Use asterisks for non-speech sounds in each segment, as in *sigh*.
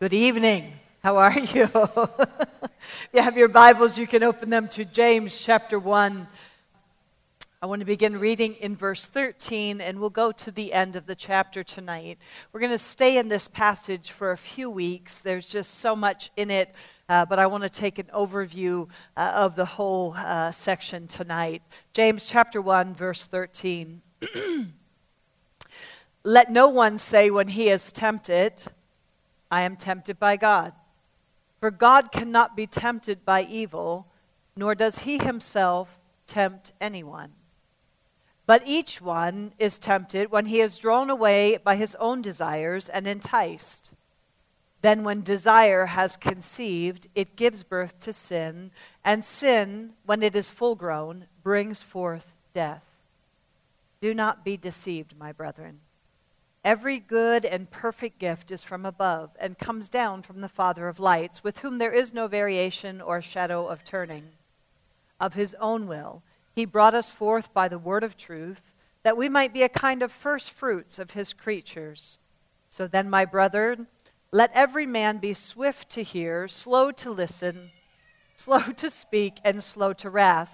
Good evening. How are *laughs* you? if you have your Bibles, you can open them to James chapter 1. I want to begin reading in verse 13, and we'll go to the end of the chapter tonight. We're going to stay in this passage for a few weeks. There's just so much in it, uh, but I want to take an overview uh, of the whole uh, section tonight. James chapter 1, verse 13. *clears throat* Let no one say when he is tempted, I am tempted by God. For God cannot be tempted by evil, nor does he himself tempt anyone. But each one is tempted when he is drawn away by his own desires and enticed. Then, when desire has conceived, it gives birth to sin, and sin, when it is full grown, brings forth death. Do not be deceived, my brethren. Every good and perfect gift is from above and comes down from the Father of lights, with whom there is no variation or shadow of turning. Of his own will, he brought us forth by the word of truth, that we might be a kind of first fruits of his creatures. So then, my brethren, let every man be swift to hear, slow to listen, slow to speak, and slow to wrath.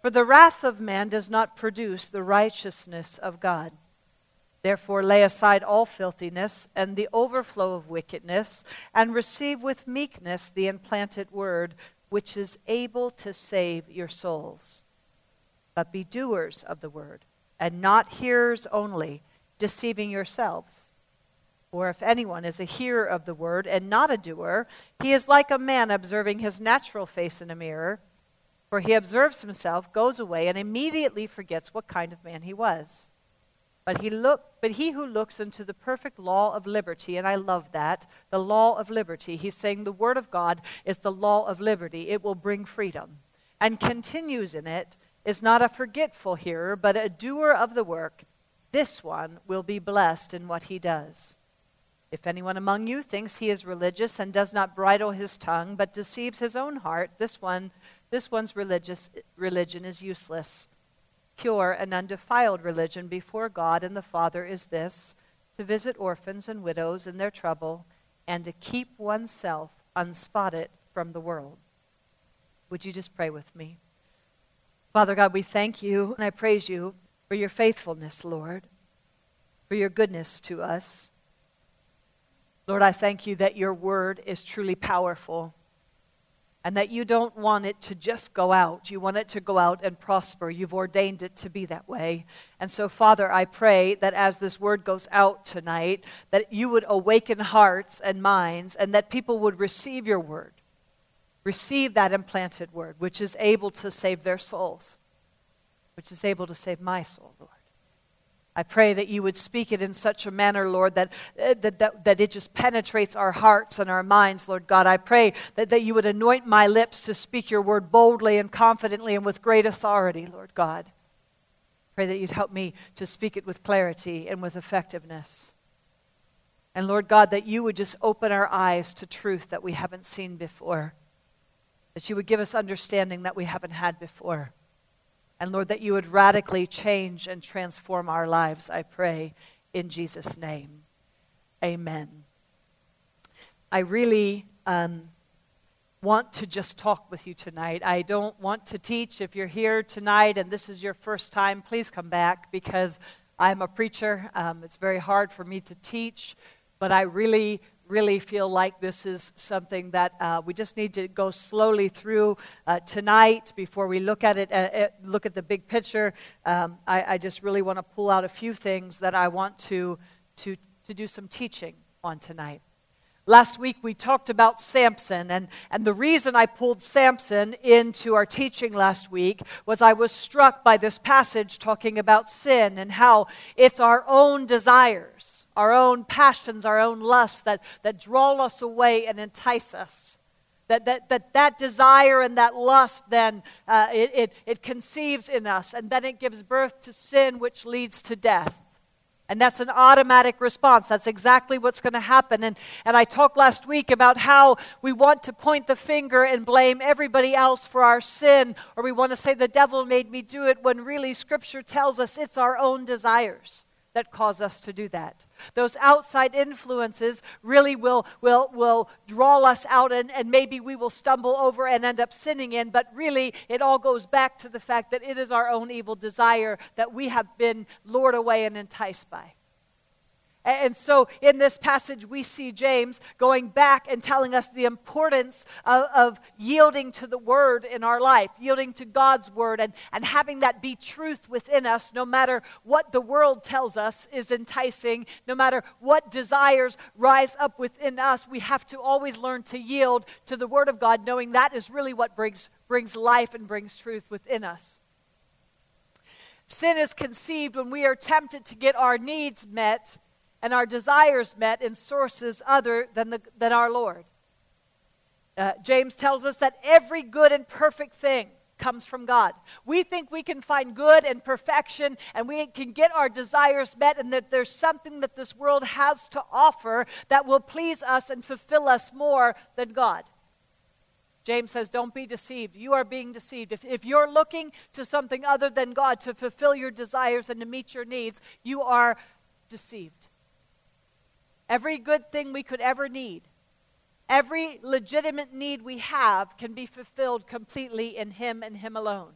For the wrath of man does not produce the righteousness of God. Therefore, lay aside all filthiness and the overflow of wickedness, and receive with meekness the implanted word, which is able to save your souls. But be doers of the word, and not hearers only, deceiving yourselves. For if anyone is a hearer of the word and not a doer, he is like a man observing his natural face in a mirror. For he observes himself, goes away, and immediately forgets what kind of man he was. But he, look, but he who looks into the perfect law of liberty, and I love that, the law of liberty, he's saying the Word of God is the law of liberty. It will bring freedom. And continues in it, is not a forgetful hearer, but a doer of the work. This one will be blessed in what he does. If anyone among you thinks he is religious and does not bridle his tongue, but deceives his own heart, this one, this one's religious religion is useless pure and undefiled religion before God and the Father is this to visit orphans and widows in their trouble and to keep oneself unspotted from the world. Would you just pray with me? Father God, we thank you and I praise you for your faithfulness, Lord, for your goodness to us. Lord, I thank you that your word is truly powerful and that you don't want it to just go out. You want it to go out and prosper. You've ordained it to be that way. And so, Father, I pray that as this word goes out tonight, that you would awaken hearts and minds, and that people would receive your word, receive that implanted word, which is able to save their souls, which is able to save my soul, Lord. I pray that you would speak it in such a manner, Lord, that, uh, that, that, that, it just penetrates our hearts and our minds, Lord God. I pray that, that you would anoint my lips to speak your word boldly and confidently and with great authority, Lord God. Pray that you'd help me to speak it with clarity and with effectiveness. And Lord God, that you would just open our eyes to truth that we haven't seen before, that you would give us understanding that we haven't had before. And Lord, that you would radically change and transform our lives, I pray, in Jesus' name. Amen. I really um, want to just talk with you tonight. I don't want to teach. If you're here tonight and this is your first time, please come back because I'm a preacher. Um, it's very hard for me to teach, but I really really feel like this is something that uh, we just need to go slowly through uh, tonight before we look at it, uh, uh look at the big picture. Um, I, I, just really want to pull out a few things that I want to, to, to do some teaching on tonight. Last week we talked about Samson, and, and the reason I pulled Samson into our teaching last week was I was struck by this passage talking about sin and how it's our own desires our own passions, our own lusts that, that draw us away and entice us. That, that, that, that desire and that lust then uh, it, it, it conceives in us and then it gives birth to sin which leads to death and that's an automatic response. That's exactly what's going to happen. And, and I talked last week about how we want to point the finger and blame everybody else for our sin, or we want to say the devil made me do it, when really Scripture tells us it's our own desires that cause us to do that. Those outside influences really will, will, will draw us out, and, and maybe we will stumble over and end up sinning in. But really, it all goes back to the fact that it is our own evil desire that we have been lured away and enticed by. And so in this passage, we see James going back and telling us the importance of, of, yielding to the word in our life, yielding to God's word, and, and having that be truth within us, no matter what the world tells us is enticing, no matter what desires rise up within us. We have to always learn to yield to the word of God, knowing that is really what brings, brings life and brings truth within us. Sin is conceived when we are tempted to get our needs met and our desires met in sources other than, the, than our Lord. Uh, James tells us that every good and perfect thing comes from God. We think we can find good and perfection and we can get our desires met, and that there's something that this world has to offer that will please us and fulfill us more than God. James says, Don't be deceived. You are being deceived. If, if you're looking to something other than God to fulfill your desires and to meet your needs, you are deceived. Every good thing we could ever need, every legitimate need we have can be fulfilled completely in Him and Him alone.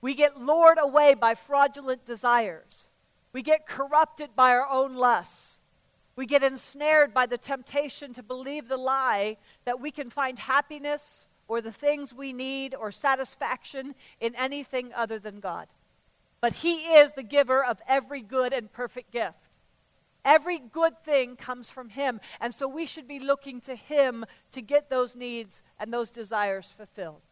We get lured away by fraudulent desires. We get corrupted by our own lusts. We get ensnared by the temptation to believe the lie that we can find happiness or the things we need or satisfaction in anything other than God. But He is the giver of every good and perfect gift. Every good thing comes from Him. And so we should be looking to Him to get those needs and those desires fulfilled.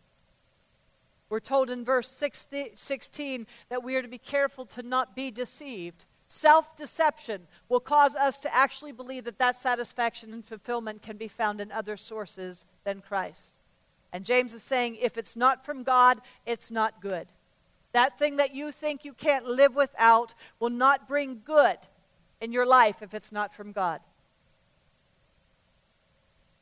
We're told in verse 16 that we are to be careful to not be deceived. Self deception will cause us to actually believe that that satisfaction and fulfillment can be found in other sources than Christ. And James is saying if it's not from God, it's not good. That thing that you think you can't live without will not bring good in your life if it's not from God.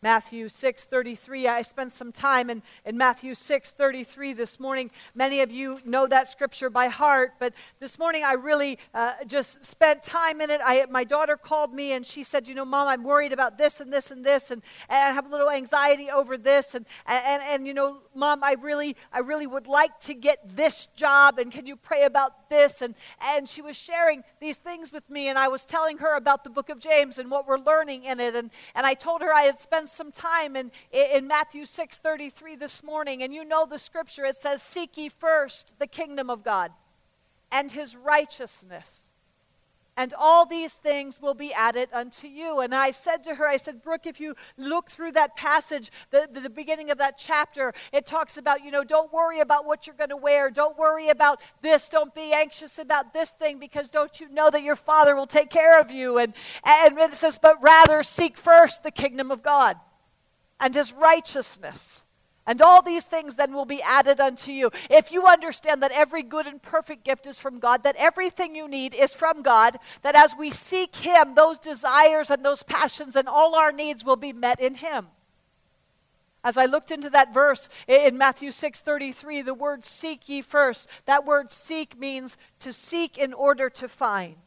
Matthew 6:33. I spent some time in, in Matthew 6:33 this morning. Many of you know that scripture by heart, but this morning I really uh, just spent time in it. I, my daughter called me and she said, "You know, Mom, I'm worried about this and this and this, and, and I have a little anxiety over this, and, and and and you know, Mom, I really I really would like to get this job, and can you pray about this?" And and she was sharing these things with me, and I was telling her about the book of James and what we're learning in it, and and I told her I had spent some time in, in Matthew 6.33 this morning, and you know the scripture. It says, Seek ye first the kingdom of God and his righteousness and all these things will be added unto you. And I said to her, I said, Brooke, if you look through that passage, the, the, the, beginning of that chapter, it talks about, you know, don't worry about what you're going to wear. Don't worry about this. Don't be anxious about this thing because don't you know that your Father will take care of you? And, and it says, but rather seek first the kingdom of God and his righteousness. And all these things then will be added unto you. If you understand that every good and perfect gift is from God, that everything you need is from God, that as we seek Him, those desires and those passions and all our needs will be met in Him. As I looked into that verse in Matthew 6:33, the word seek ye first, that word seek means to seek in order to find.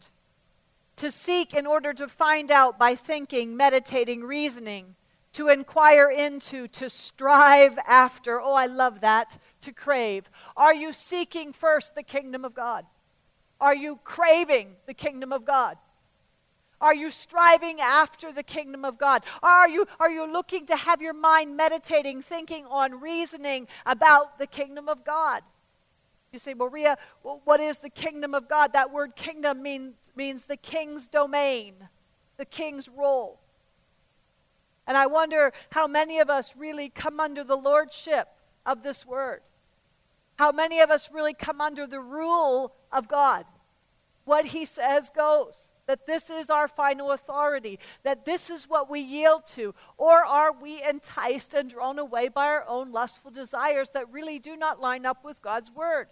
To seek in order to find out by thinking, meditating, reasoning to inquire into, to strive after. Oh, I love that. To crave. Are you seeking first the kingdom of God? Are you craving the kingdom of God? Are you striving after the kingdom of God? Are you, are you looking to have your mind meditating, thinking on, reasoning about the kingdom of God? You say, Maria, what is the kingdom of God? That word kingdom means, means the king's domain, the king's role. And I wonder how many of us really come under the lordship of this word. How many of us really come under the rule of God. What he says goes. That this is our final authority, that this is what we yield to? Or are we enticed and drawn away by our own lustful desires that really do not line up with God's word?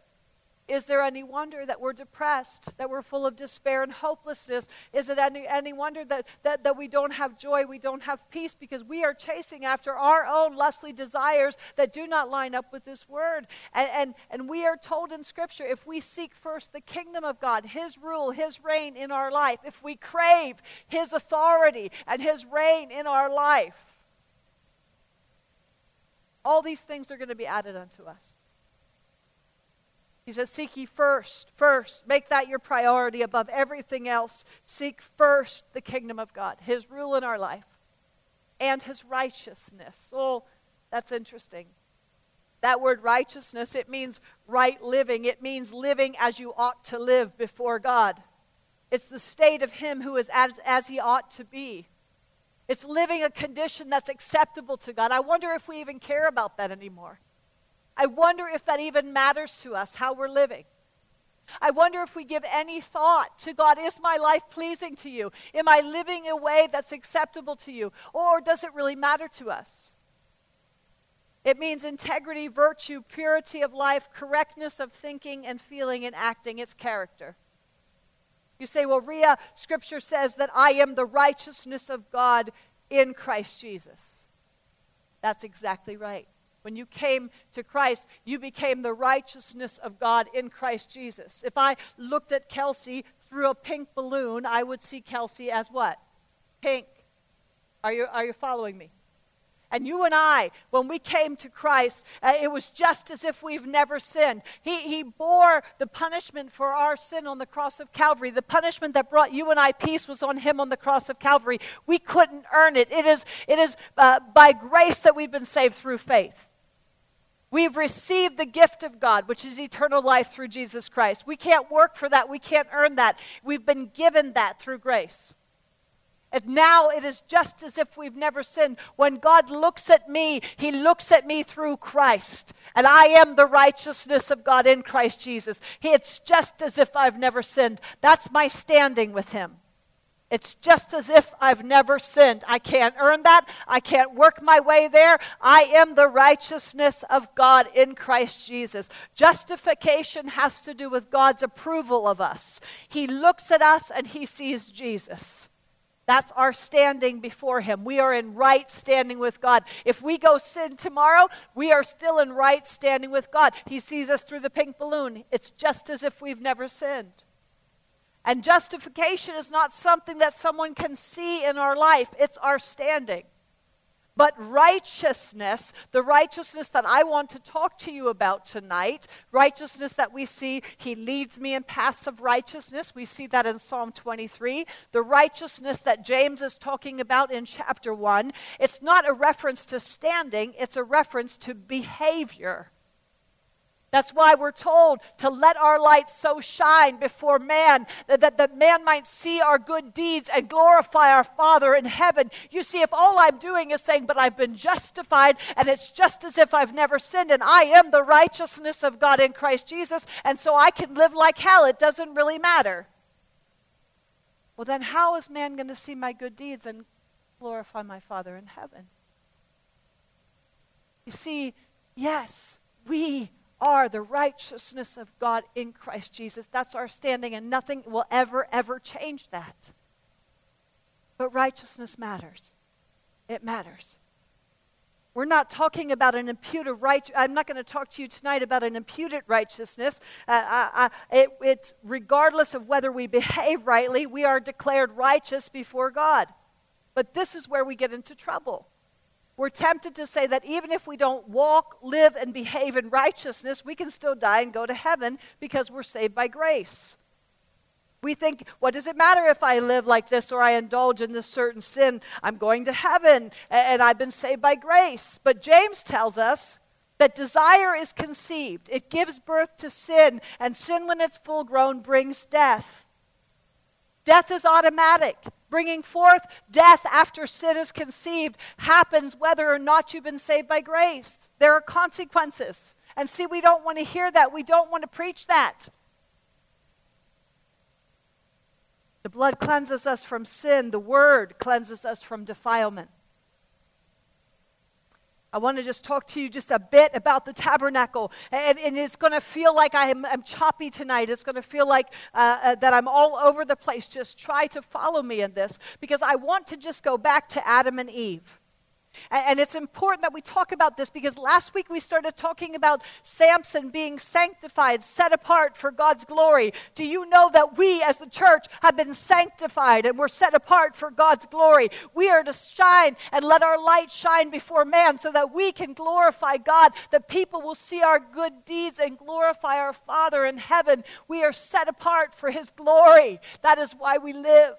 Is there any wonder that we're depressed, that we're full of despair and hopelessness? Is it any, any wonder that, that, that we don't have joy, we don't have peace, because we are chasing after our own lustly desires that do not line up with this word? And, and, and we are told in Scripture if we seek first the kingdom of God, His rule, His reign in our life, if we crave His authority and His reign in our life, all these things are going to be added unto us. He says, Seek ye first, first. Make that your priority above everything else. Seek first the kingdom of God, His rule in our life, and His righteousness. Oh, that's interesting. That word righteousness, it means right living. It means living as you ought to live before God. It's the state of Him who is as, as He ought to be. It's living a condition that's acceptable to God. I wonder if we even care about that anymore. I wonder if that even matters to us, how we're living. I wonder if we give any thought to God. Is my life pleasing to you? Am I living a way that's acceptable to you? Or does it really matter to us? It means integrity, virtue, purity of life, correctness of thinking and feeling and acting. It's character. You say, well, Ria, Scripture says that I am the righteousness of God in Christ Jesus. That's exactly right. When you came to Christ, you became the righteousness of God in Christ Jesus. If I looked at Kelsey through a pink balloon, I would see Kelsey as what? Pink. Are you, are you following me? And you and I, when we came to Christ, uh, it was just as if we've never sinned. He, he bore the punishment for our sin on the cross of Calvary. The punishment that brought you and I peace was on him on the cross of Calvary. We couldn't earn it. It is, it is uh, by grace that we've been saved through faith. We've received the gift of God, which is eternal life through Jesus Christ. We can't work for that. We can't earn that. We've been given that through grace. And now it is just as if we've never sinned. When God looks at me, He looks at me through Christ. And I am the righteousness of God in Christ Jesus. It's just as if I've never sinned. That's my standing with Him. It's just as if I've never sinned. I can't earn that. I can't work my way there. I am the righteousness of God in Christ Jesus. Justification has to do with God's approval of us. He looks at us and he sees Jesus. That's our standing before Him. We are in right standing with God. If we go sin tomorrow, we are still in right standing with God. He sees us through the pink balloon. It's just as if we've never sinned. And justification is not something that someone can see in our life, it's our standing. But righteousness, the righteousness that I want to talk to you about tonight, righteousness that we see, He leads me in paths of righteousness. We see that in Psalm 23. The righteousness that James is talking about in chapter 1, it's not a reference to standing, it's a reference to behavior. That's why we're told to let our light so shine before man that, that, that man might see our good deeds and glorify our Father in heaven. You see, if all I'm doing is saying, but I've been justified and it's just as if I've never sinned and I am the righteousness of God in Christ Jesus, and so I can live like hell, it doesn't really matter. Well, then how is man going to see my good deeds and glorify my Father in heaven? You see, yes, we are the righteousness of God in Christ Jesus. That's our standing, and nothing will ever, ever change that. But righteousness matters. It matters. We're not talking about an imputed right. I'm not going to talk to you tonight about an imputed righteousness. Uh, uh, uh, it, it's regardless of whether we behave rightly, we are declared righteous before God. But this is where we get into trouble. We're tempted to say that even if we don't walk, live, and behave in righteousness, we can still die and go to heaven because we're saved by grace. We think, what does it matter if I live like this or I indulge in this certain sin? I'm going to heaven and I've been saved by grace. But James tells us that desire is conceived, it gives birth to sin, and sin, when it's full grown, brings death. Death is automatic. Bringing forth death after sin is conceived happens whether or not you've been saved by grace. There are consequences. And see, we don't want to hear that. We don't want to preach that. The blood cleanses us from sin, the word cleanses us from defilement. I want to just talk to you just a bit about the tabernacle. And, and it's going to feel like I am I'm choppy tonight. It's going to feel like uh, uh, that I'm all over the place. Just try to follow me in this because I want to just go back to Adam and Eve. And it's important that we talk about this because last week we started talking about Samson being sanctified, set apart for God's glory. Do you know that we as the church have been sanctified and we're set apart for God's glory? We are to shine and let our light shine before man so that we can glorify God, that people will see our good deeds and glorify our Father in heaven. We are set apart for his glory. That is why we live.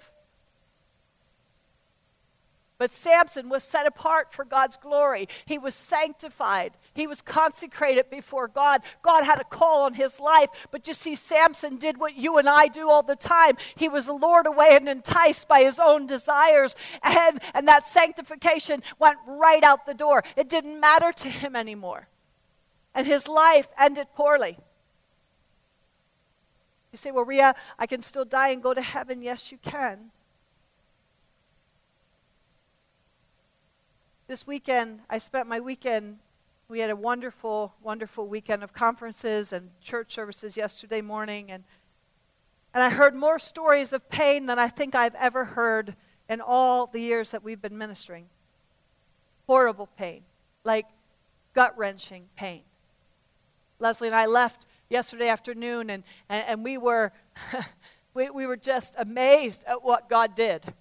But Samson was set apart for God's glory. He was sanctified. He was consecrated before God. God had a call on his life. But you see, Samson did what you and I do all the time. He was lured away and enticed by his own desires. And, and that sanctification went right out the door. It didn't matter to him anymore. And his life ended poorly. You say, well, Ria, I can still die and go to heaven. Yes, you can. This weekend, I spent my weekend. We had a wonderful, wonderful weekend of conferences and church services yesterday morning. And, and I heard more stories of pain than I think I've ever heard in all the years that we've been ministering. Horrible pain, like gut wrenching pain. Leslie and I left yesterday afternoon, and, and, and we, were, *laughs* we, we were just amazed at what God did.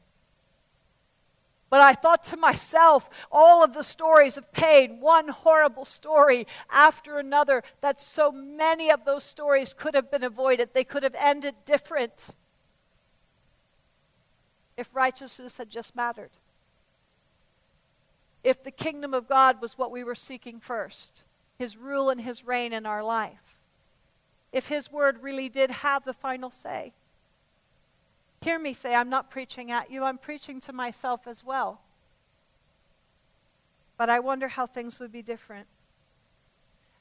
But I thought to myself, all of the stories of pain, one horrible story after another, that so many of those stories could have been avoided. They could have ended different if righteousness had just mattered. If the kingdom of God was what we were seeking first, his rule and his reign in our life. If his word really did have the final say. Hear me say, I'm not preaching at you, I'm preaching to myself as well. But I wonder how things would be different.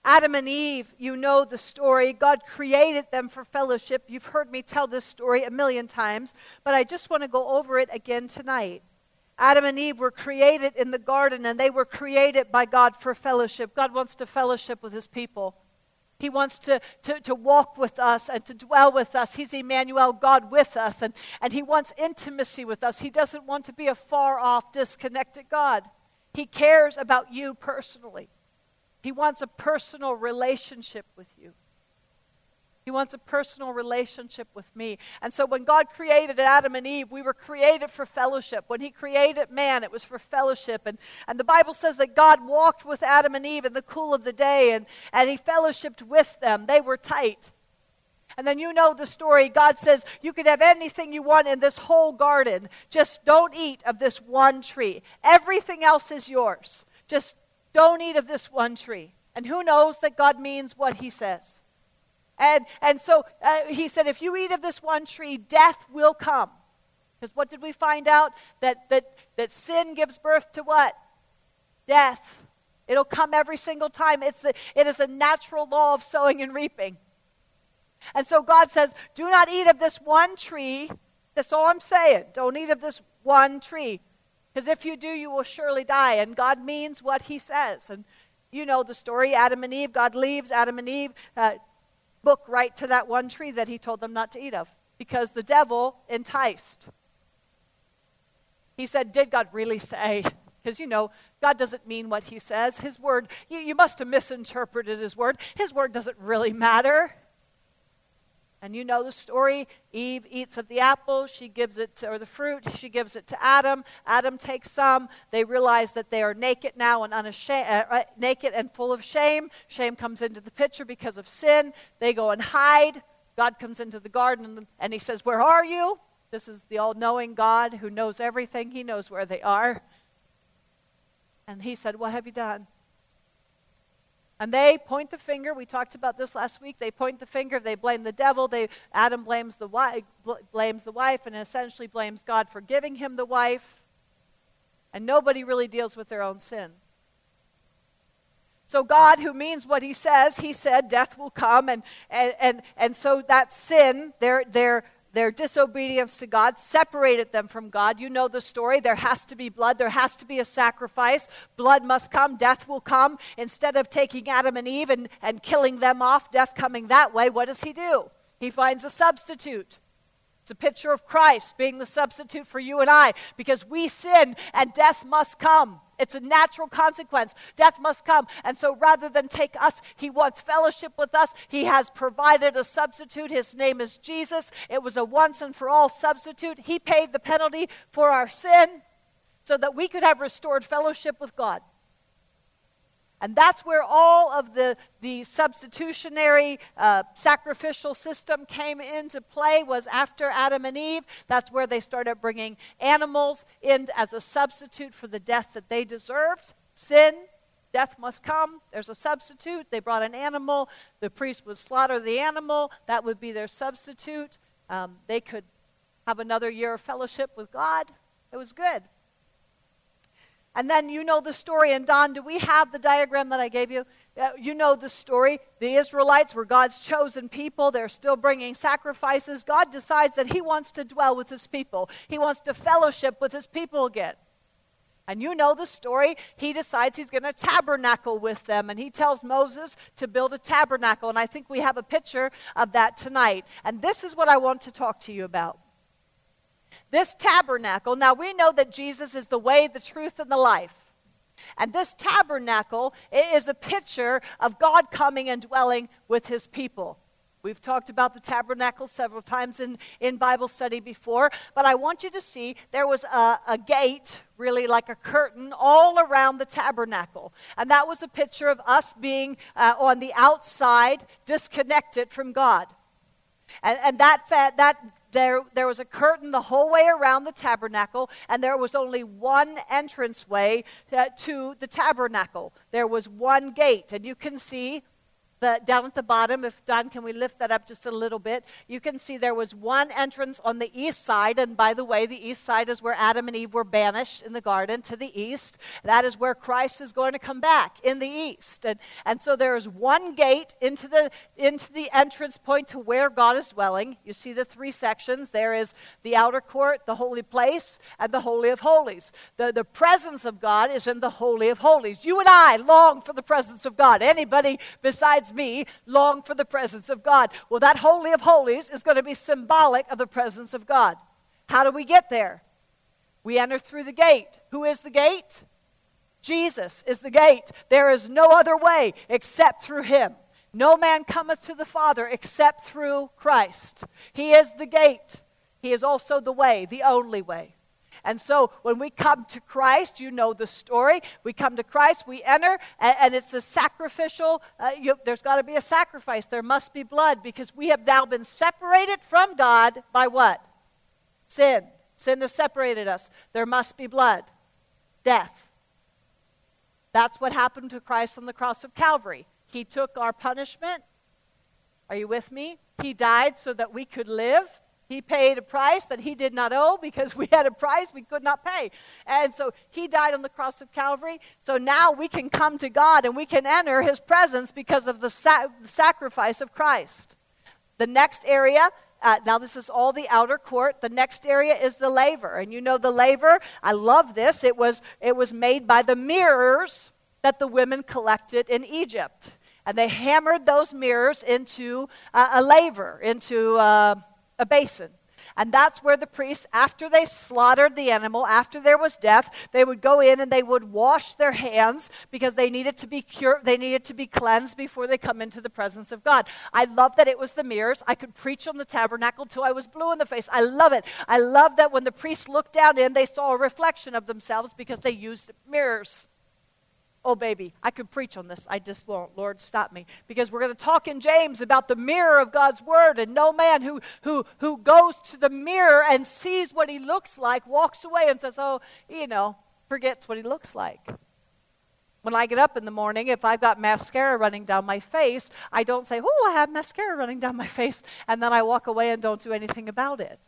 Adam and Eve, you know the story. God created them for fellowship. You've heard me tell this story a million times, but I just want to go over it again tonight. Adam and Eve were created in the garden, and they were created by God for fellowship. God wants to fellowship with his people. He wants to, to, to walk with us and to dwell with us. He's Emmanuel, God with us, and, and He wants intimacy with us. He doesn't want to be a far off, disconnected God. He cares about you personally. He wants a personal relationship with you. He wants a personal relationship with me. And so when God created Adam and Eve, we were created for fellowship. When He created man, it was for fellowship. And, and the Bible says that God walked with Adam and Eve in the cool of the day and, and He fellowshipped with them. They were tight. And then you know the story. God says, You can have anything you want in this whole garden. Just don't eat of this one tree. Everything else is yours. Just don't eat of this one tree. And who knows that God means what He says? And, and so uh, he said, if you eat of this one tree, death will come. Because what did we find out? That, that, that sin gives birth to what? Death. It'll come every single time. It's the, it is a natural law of sowing and reaping. And so God says, do not eat of this one tree. That's all I'm saying. Don't eat of this one tree. Because if you do, you will surely die. And God means what he says. And you know the story Adam and Eve. God leaves Adam and Eve. Uh, book right to that one tree that he told them not to eat of because the devil enticed. He said, Did God really say? Because, you know, God doesn't mean what he says. His word, you, you must have misinterpreted his word. His word doesn't really matter. And you know the story. Eve eats of the apple. She gives it to, or the fruit. She gives it to Adam. Adam takes some. They realize that they are naked now and unashamed, uh, uh, naked and full of shame. Shame comes into the picture because of sin. They go and hide. God comes into the garden and he says, Where are you? This is the all knowing God who knows everything. He knows where they are. And he said, What have you done? And they point the finger. We talked about this last week. They point the finger. They blame the devil. They, Adam blames the, wife, blames the wife and essentially blames God for giving him the wife. And nobody really deals with their own sin. So, God, who means what he says, he said death will come. And, and, and, and so that sin, their, their, their disobedience to God separated them from God. You know the story. There has to be blood, there has to be a sacrifice. Blood must come, death will come. Instead of taking Adam and Eve and, and killing them off, death coming that way, what does he do? He finds a substitute. It's a picture of Christ being the substitute for you and I because we sin and death must come. It's a natural consequence. Death must come. And so rather than take us, he wants fellowship with us. He has provided a substitute. His name is Jesus. It was a once and for all substitute. He paid the penalty for our sin so that we could have restored fellowship with God. And that's where all of the, the substitutionary uh, sacrificial system came into play was after Adam and Eve. That's where they started bringing animals in as a substitute for the death that they deserved. Sin, death must come. There's a substitute. They brought an animal. The priest would slaughter the animal. That would be their substitute. Um, they could have another year of fellowship with God. It was good. And then you know the story. And Don, do we have the diagram that I gave you? Uh, you know the story. The Israelites were God's chosen people. They're still bringing sacrifices. God decides that He wants to dwell with His people, He wants to fellowship with His people again. And you know the story. He decides he's going to tabernacle with them. And he tells Moses to build a tabernacle. And I think we have a picture of that tonight. And this is what I want to talk to you about. This tabernacle, now we know that Jesus is the way, the truth, and the life. And this tabernacle is a picture of God coming and dwelling with his people. We've talked about the tabernacle several times in, in Bible study before, but I want you to see there was a, a gate, really like a curtain, all around the tabernacle. And that was a picture of us being uh, on the outside, disconnected from God. And, and that, that there, there was a curtain the whole way around the tabernacle, and there was only one entranceway uh, to the tabernacle. There was one gate, and you can see the, down at the bottom, if Don, can we lift that up just a little bit? You can see there was one entrance on the east side, and by the way, the east side is where Adam and Eve were banished in the garden to the east. That is where Christ is going to come back in the east. And, and so there is one gate into the, into the entrance point to where God is dwelling. You see the three sections. There is the outer court, the holy place, and the holy of holies. The, the presence of God is in the holy of holies. You and I long for the presence of God. Anybody besides me long for the presence of God. Well, that Holy of Holies is going to be symbolic of the presence of God. How do we get there? We enter through the gate. Who is the gate? Jesus is the gate. There is no other way except through him. No man cometh to the Father except through Christ. He is the gate. He is also the way, the only way. And so when we come to Christ, you know the story. We come to Christ, we enter, and, and it's a sacrificial, uh, you, there's got to be a sacrifice. There must be blood because we have now been separated from God by what? Sin. Sin has separated us. There must be blood, death. That's what happened to Christ on the cross of Calvary. He took our punishment. Are you with me? He died so that we could live. He paid a price that he did not owe because we had a price we could not pay. And so he died on the cross of Calvary. So now we can come to God and we can enter his presence because of the sa- sacrifice of Christ. The next area uh, now, this is all the outer court. The next area is the laver. And you know the laver, I love this. It was, it was made by the mirrors that the women collected in Egypt. And they hammered those mirrors into uh, a laver, into. Uh, a basin. And that's where the priests, after they slaughtered the animal, after there was death, they would go in and they would wash their hands because they needed to be cured, they needed to be cleansed before they come into the presence of God. I love that it was the mirrors. I could preach on the tabernacle till I was blue in the face. I love it. I love that when the priests looked down in, they saw a reflection of themselves because they used mirrors. Oh, baby, I could preach on this. I just won't. Lord, stop me. Because we're going to talk in James about the mirror of God's word. And no man who, who, who goes to the mirror and sees what he looks like walks away and says, oh, you know, forgets what he looks like. When I get up in the morning, if I've got mascara running down my face, I don't say, oh, I have mascara running down my face. And then I walk away and don't do anything about it.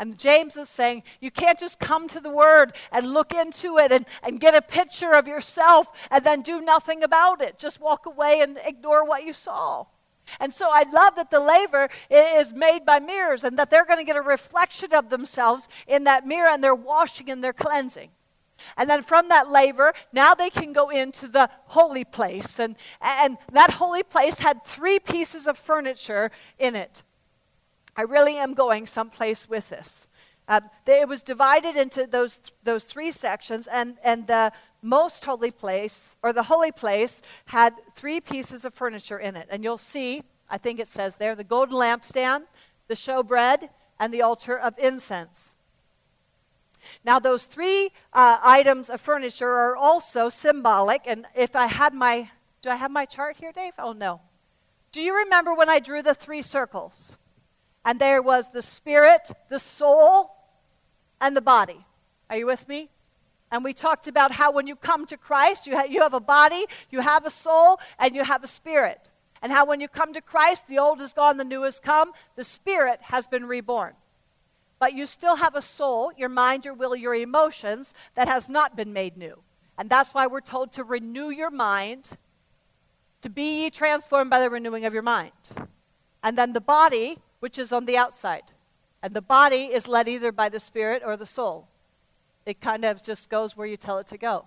And James is saying, you can't just come to the Word and look into it and, and get a picture of yourself and then do nothing about it. Just walk away and ignore what you saw. And so I love that the laver is made by mirrors and that they're going to get a reflection of themselves in that mirror and they're washing and they're cleansing. And then from that laver, now they can go into the holy place. And, and that holy place had three pieces of furniture in it. I really am going someplace with this. Uh, it was divided into those, those three sections, and, and the most holy place, or the holy place, had three pieces of furniture in it. And you'll see, I think it says there, the golden lampstand, the showbread, and the altar of incense. Now, those three uh, items of furniture are also symbolic. And if I had my, do I have my chart here, Dave? Oh, no. Do you remember when I drew the three circles? And there was the spirit, the soul, and the body. Are you with me? And we talked about how when you come to Christ, you, ha- you have a body, you have a soul, and you have a spirit. And how when you come to Christ, the old is gone, the new has come, the spirit has been reborn but you still have a soul, your mind, your will, your emotions, that has not been made new. And that's why we're told to renew your mind, to be transformed by the renewing of your mind. And then the body, which is on the outside. And the body is led either by the spirit or the soul. It kind of just goes where you tell it to go.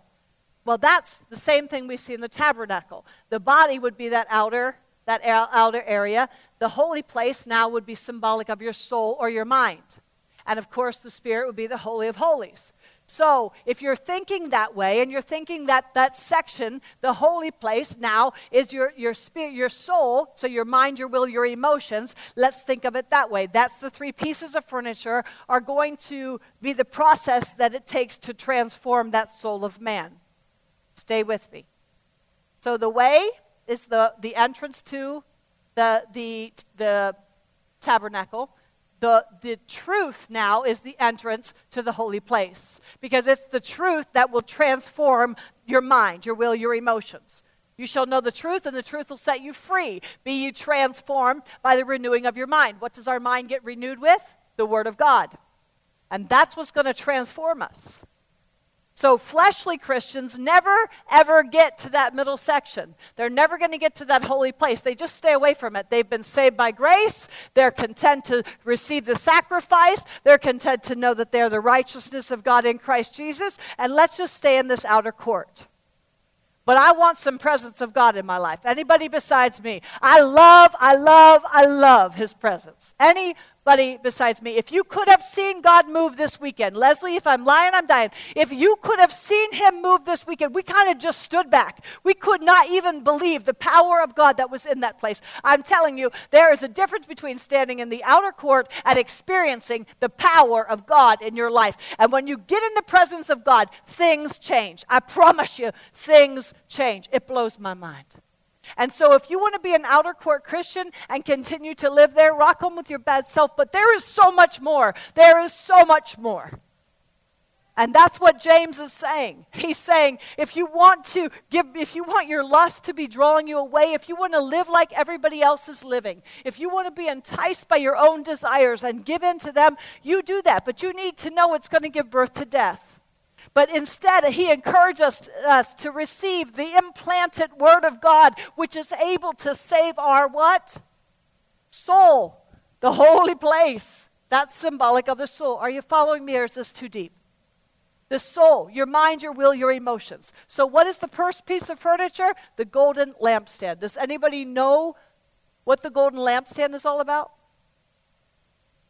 Well, that's the same thing we see in the tabernacle. The body would be that outer that outer area. The holy place now would be symbolic of your soul or your mind. And of course, the Spirit would be the Holy of Holies. So, if you're thinking that way and you're thinking that that section, the holy place now is your, your spirit, your soul, so your mind, your will, your emotions, let's think of it that way. That's the three pieces of furniture are going to be the process that it takes to transform that soul of man. Stay with me. So, the way is the, the entrance to the, the, the tabernacle. The, the truth now is the entrance to the holy place because it's the truth that will transform your mind, your will, your emotions. You shall know the truth, and the truth will set you free. Be you transformed by the renewing of your mind. What does our mind get renewed with? The Word of God. And that's what's going to transform us. So, fleshly Christians never, ever get to that middle section. They're never going to get to that holy place. They just stay away from it. They've been saved by grace. They're content to receive the sacrifice. They're content to know that they're the righteousness of God in Christ Jesus. And let's just stay in this outer court. But I want some presence of God in my life. Anybody besides me? I love, I love, I love His presence. Any anybody besides me. If you could have seen God move this weekend, Leslie, if I'm lying, I'm dying. If you could have seen him move this weekend, we kind of just stood back. We could not even believe the power of God that was in that place. I'm telling you, there is a difference between standing in the outer court and experiencing the power of God in your life. And when you get in the presence of God, things change. I promise you, things change. It blows my mind. And so, if you want to be an outer court Christian and continue to live there, rock on with your bad self. But there is so much more. There is so much more. And that's what James is saying. He's saying if you want to give, if you want your lust to be drawing you away, if you want to live like everybody else is living, if you want to be enticed by your own desires and give in to them, you do that. But you need to know it's going to give birth to death. But instead, he encouraged us, us to receive the implanted word of God, which is able to save our what? Soul, the holy place. That's symbolic of the soul. Are you following me, or is this too deep? The soul, your mind, your will, your emotions. So, what is the first piece of furniture? The golden lampstand. Does anybody know what the golden lampstand is all about?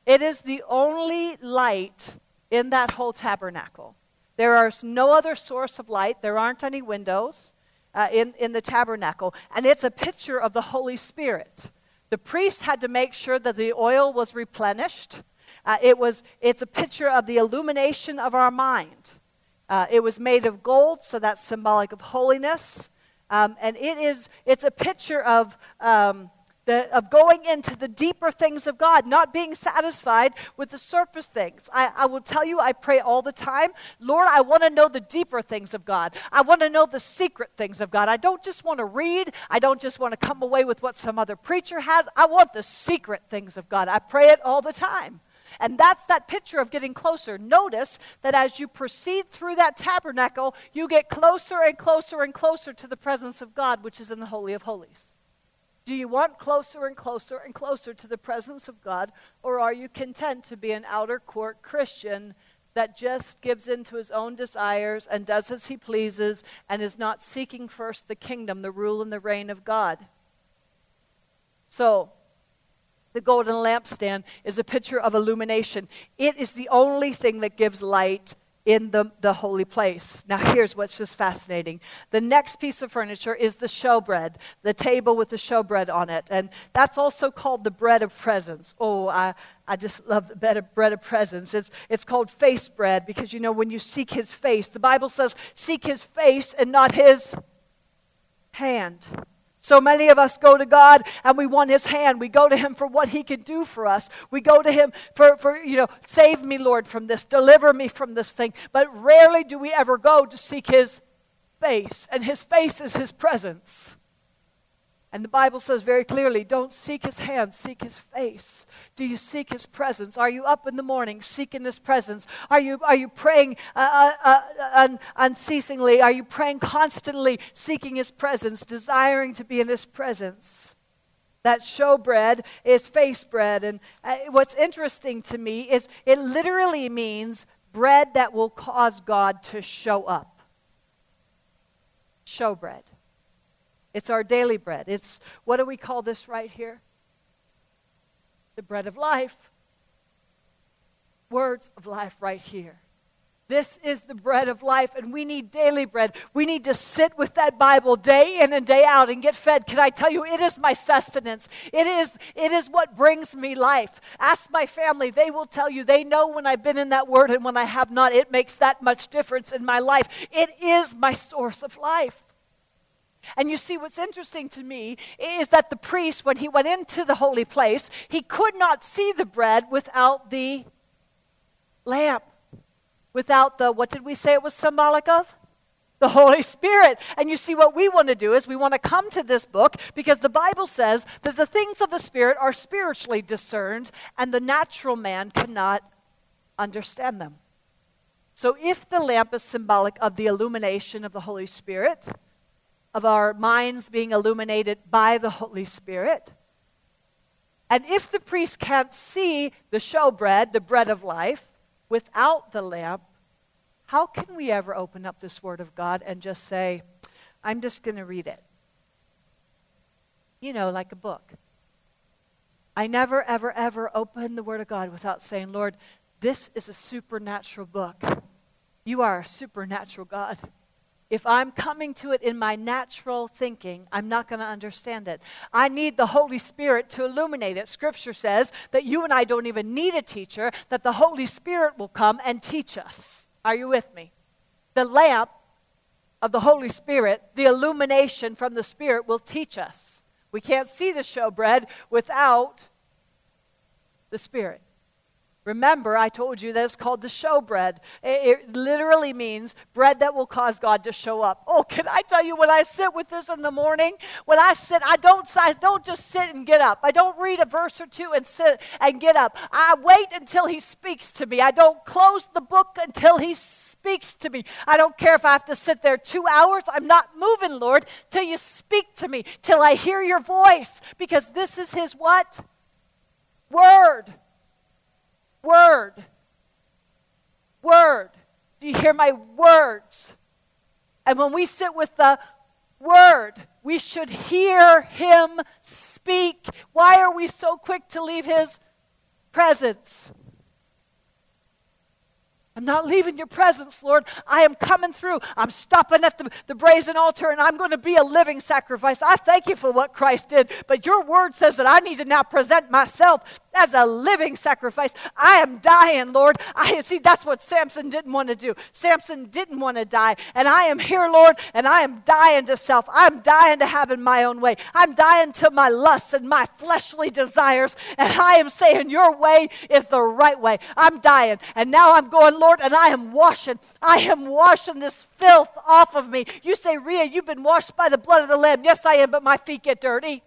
It is the only light in that whole tabernacle. There is no other source of light. There aren't any windows uh, in, in the tabernacle. And it's a picture of the Holy Spirit. The priests had to make sure that the oil was replenished. Uh, it was, it's a picture of the illumination of our mind. Uh, it was made of gold, so that's symbolic of holiness. Um, and it is, it's a picture of um, the, of going into the deeper things of God, not being satisfied with the surface things. I, I will tell you, I pray all the time, Lord, I want to know the deeper things of God. I want to know the secret things of God. I don't just want to read, I don't just want to come away with what some other preacher has. I want the secret things of God. I pray it all the time. And that's that picture of getting closer. Notice that as you proceed through that tabernacle, you get closer and closer and closer to the presence of God, which is in the Holy of Holies. Do you want closer and closer and closer to the presence of God, or are you content to be an outer court Christian that just gives in to his own desires and does as he pleases and is not seeking first the kingdom, the rule and the reign of God? So, the golden lampstand is a picture of illumination. It is the only thing that gives light in the, the holy place. Now, *laughs* here's what's just fascinating. The next piece of furniture is the showbread, the table with the showbread on it. And that's also called the bread of presence. Oh, I, I just love the bread of, bread of presence. It's, it's called face bread because, you know, when you seek his face, the Bible says, seek his face and not his hand. So many of us go to God and we want His hand. We go to Him for what He can do for us. We go to Him for, for, you know, save me, Lord, from this, deliver me from this thing. But rarely do we ever go to seek His face, and His face is His presence. And the Bible says very clearly don't seek his hand, seek his face. Do you seek his presence? Are you up in the morning seeking his presence? Are you, are you praying uh, uh, uh, un, unceasingly? Are you praying constantly, seeking his presence, desiring to be in his presence? That showbread is face bread. And uh, what's interesting to me is it literally means bread that will cause God to show up. Showbread. It's our daily bread. It's, what do we call this right here? The bread of life. Words of life right here. This is the bread of life, and we need daily bread. We need to sit with that Bible day in and day out and get fed. Can I tell you, it is my sustenance. It is, it is what brings me life. Ask my family, they will tell you. They know when I've been in that word and when I have not. It makes that much difference in my life. It is my source of life. And you see, what's interesting to me is that the priest, when he went into the holy place, he could not see the bread without the lamp. Without the, what did we say it was symbolic of? The Holy Spirit. And you see, what we want to do is we want to come to this book because the Bible says that the things of the Spirit are spiritually discerned and the natural man cannot understand them. So, if the lamp is symbolic of the illumination of the Holy Spirit, of our minds being illuminated by the Holy Spirit. And if the priest can't see the showbread, the bread of life, without the lamp, how can we ever open up this Word of God and just say, I'm just going to read it? You know, like a book. I never, ever, ever open the Word of God without saying, Lord, this is a supernatural book. You are a supernatural God. If I'm coming to it in my natural thinking, I'm not going to understand it. I need the Holy Spirit to illuminate it. Scripture says that you and I don't even need a teacher, that the Holy Spirit will come and teach us. Are you with me? The lamp of the Holy Spirit, the illumination from the Spirit will teach us. We can't see the showbread without the Spirit. Remember, I told you that it's called the showbread. It, it literally means bread that will cause God to show up. Oh, can I tell you when I sit with this in the morning? When I sit, I don't, I don't just sit and get up. I don't read a verse or two and sit and get up. I wait until He speaks to me. I don't close the book until He speaks to me. I don't care if I have to sit there two hours. I'm not moving, Lord, till you speak to me, till I hear your voice, because this is His what? Word. Word. Word. Do you hear my words? And when we sit with the Word, we should hear Him speak. Why are we so quick to leave His presence? I'm not leaving your presence, Lord. I am coming through. I'm stopping at the, the brazen altar and I'm going to be a living sacrifice. I thank you for what Christ did, but your word says that I need to now present myself as a living sacrifice. I am dying, Lord. I see that's what Samson didn't want to do. Samson didn't want to die. And I am here, Lord, and I am dying to self. I'm dying to having my own way. I'm dying to my lusts and my fleshly desires. And I am saying your way is the right way. I'm dying. And now I'm going, Lord, and I am washing. I am washing this filth off of me. You say, Ria, you've been washed by the blood of the Lamb. Yes, I am, but my feet get dirty.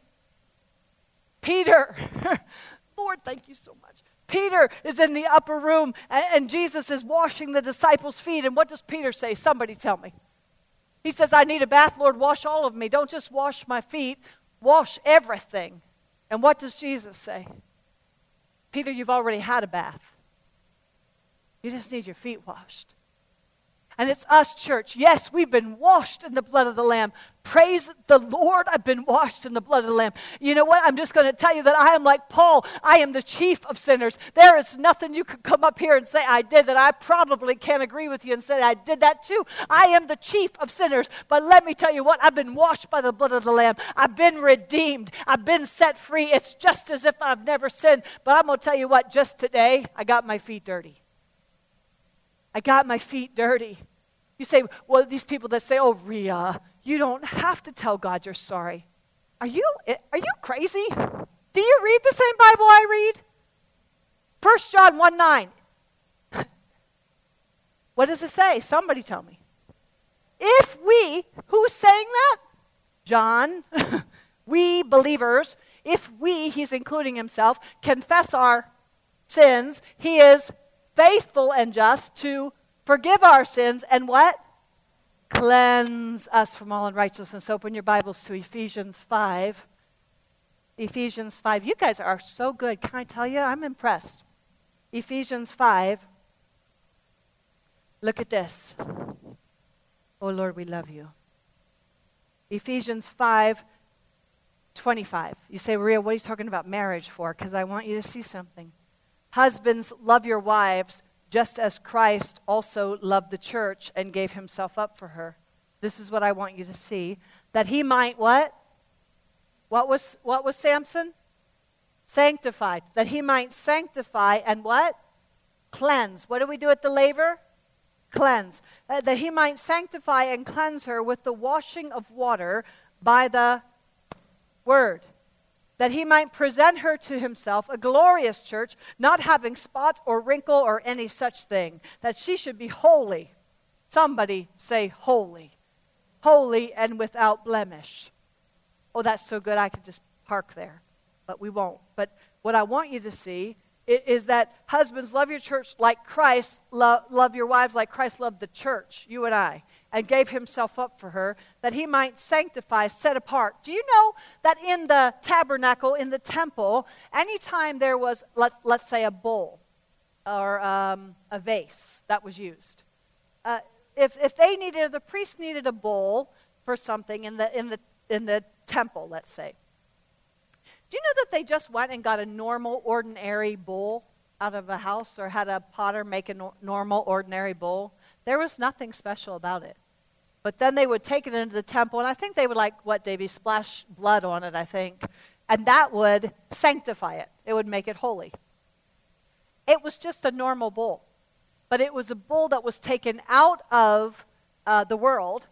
Peter. *laughs* Lord, thank you so much. Peter is in the upper room and, and, Jesus is washing the disciples' feet. And what does Peter say? Somebody tell me. He says, I need a bath, Lord, wash all of me. Don't just wash my feet, wash everything. And what does Jesus say? Peter, you've already had a bath. You just need your feet washed. And it's us, church. Yes, we've been washed in the blood of the Lamb. Praise the Lord, I've been washed in the blood of the Lamb. You know what? I'm just going to tell you that I am like Paul. I am the chief of sinners. There is nothing you could come up here and say I did that I probably can't agree with you and say I did that too. I am the chief of sinners. But let me tell you what, I've been washed by the blood of the Lamb. I've been redeemed. I've been set free. It's just as if I've never sinned. But I'm going to tell you what, just today, I got my feet dirty. I got my feet dirty. You say, well, these people that say, oh, Ria, you don't have to tell God you're sorry. Are you, are you crazy? Do you read the same Bible I read? 1 John 1 9. *laughs* what does it say? Somebody tell me. If we, who's saying that? John, *laughs* we believers, if we, he's including himself, confess our sins, he is faithful and just to forgive our sins and what? Cleanse us from all unrighteousness. Open your Bibles to Ephesians 5. Ephesians 5. You guys are so good. Can I tell you? I'm impressed. Ephesians 5. Look at this. Oh Lord, we love you. Ephesians 5 25. You say, Maria, what are you talking about marriage for? Because I want you to see something. Husbands, love your wives, just as Christ also loved the church and gave himself up for her. This is what I want you to see. That he might what? What was, what was Samson? Sanctified. That he might sanctify and what? Cleanse. What do we do at the laver? Cleanse. Uh, that he might sanctify and cleanse her with the washing of water by the word that he might present her to himself a glorious church, not having spot or wrinkle or any such thing, that she should be holy. Somebody say holy. Holy and without blemish. Oh, that's so good, I could just park there, but we won't. But what I want you to see is that husbands love your church like Christ, love, love your wives like Christ loved the church, you and I and gave himself up for her, that he might sanctify, set apart. Do you know that in the tabernacle, in the temple, anytime there was, let, let's say, a bowl or um, a vase that was used, uh, if, if they needed, the priest needed a bowl for something in the, in, the, in the temple, let's say, do you know that they just went and got a normal, ordinary bowl out of a house or had a potter make a no- normal, ordinary bowl? There was nothing special about it. But then they would take it into the temple, and I think they would like, what, Davy, splash blood on it, I think. And that would sanctify it, it would make it holy. It was just a normal bull, but it was a bull that was taken out of uh, the world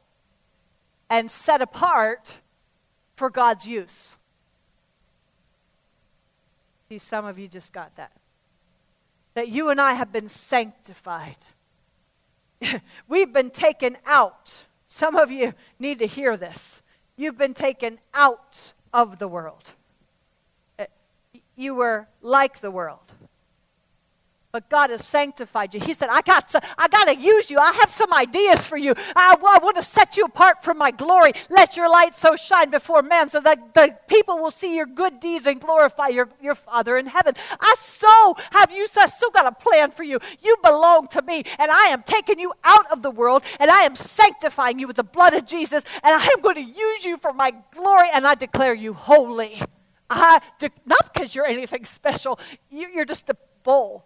and set apart for God's use. See, some of you just got that. That you and I have been sanctified. *laughs* We've been taken out some of you need to hear this. You've been taken out of the world. Uh, you were like the world but God has sanctified you. He said, I got, to, I got to use you. I have some ideas for you. I, I want to set you apart from my glory. Let your light so shine before men so that the people will see your good deeds and glorify your, your Father in heaven. I so have you, I still got a plan for you. You belong to me, and I am taking you out of the world, and I am sanctifying you with the blood of Jesus, and I am going to use you for my glory, and I declare you holy. I de- not because you're anything special, you, you're just a bull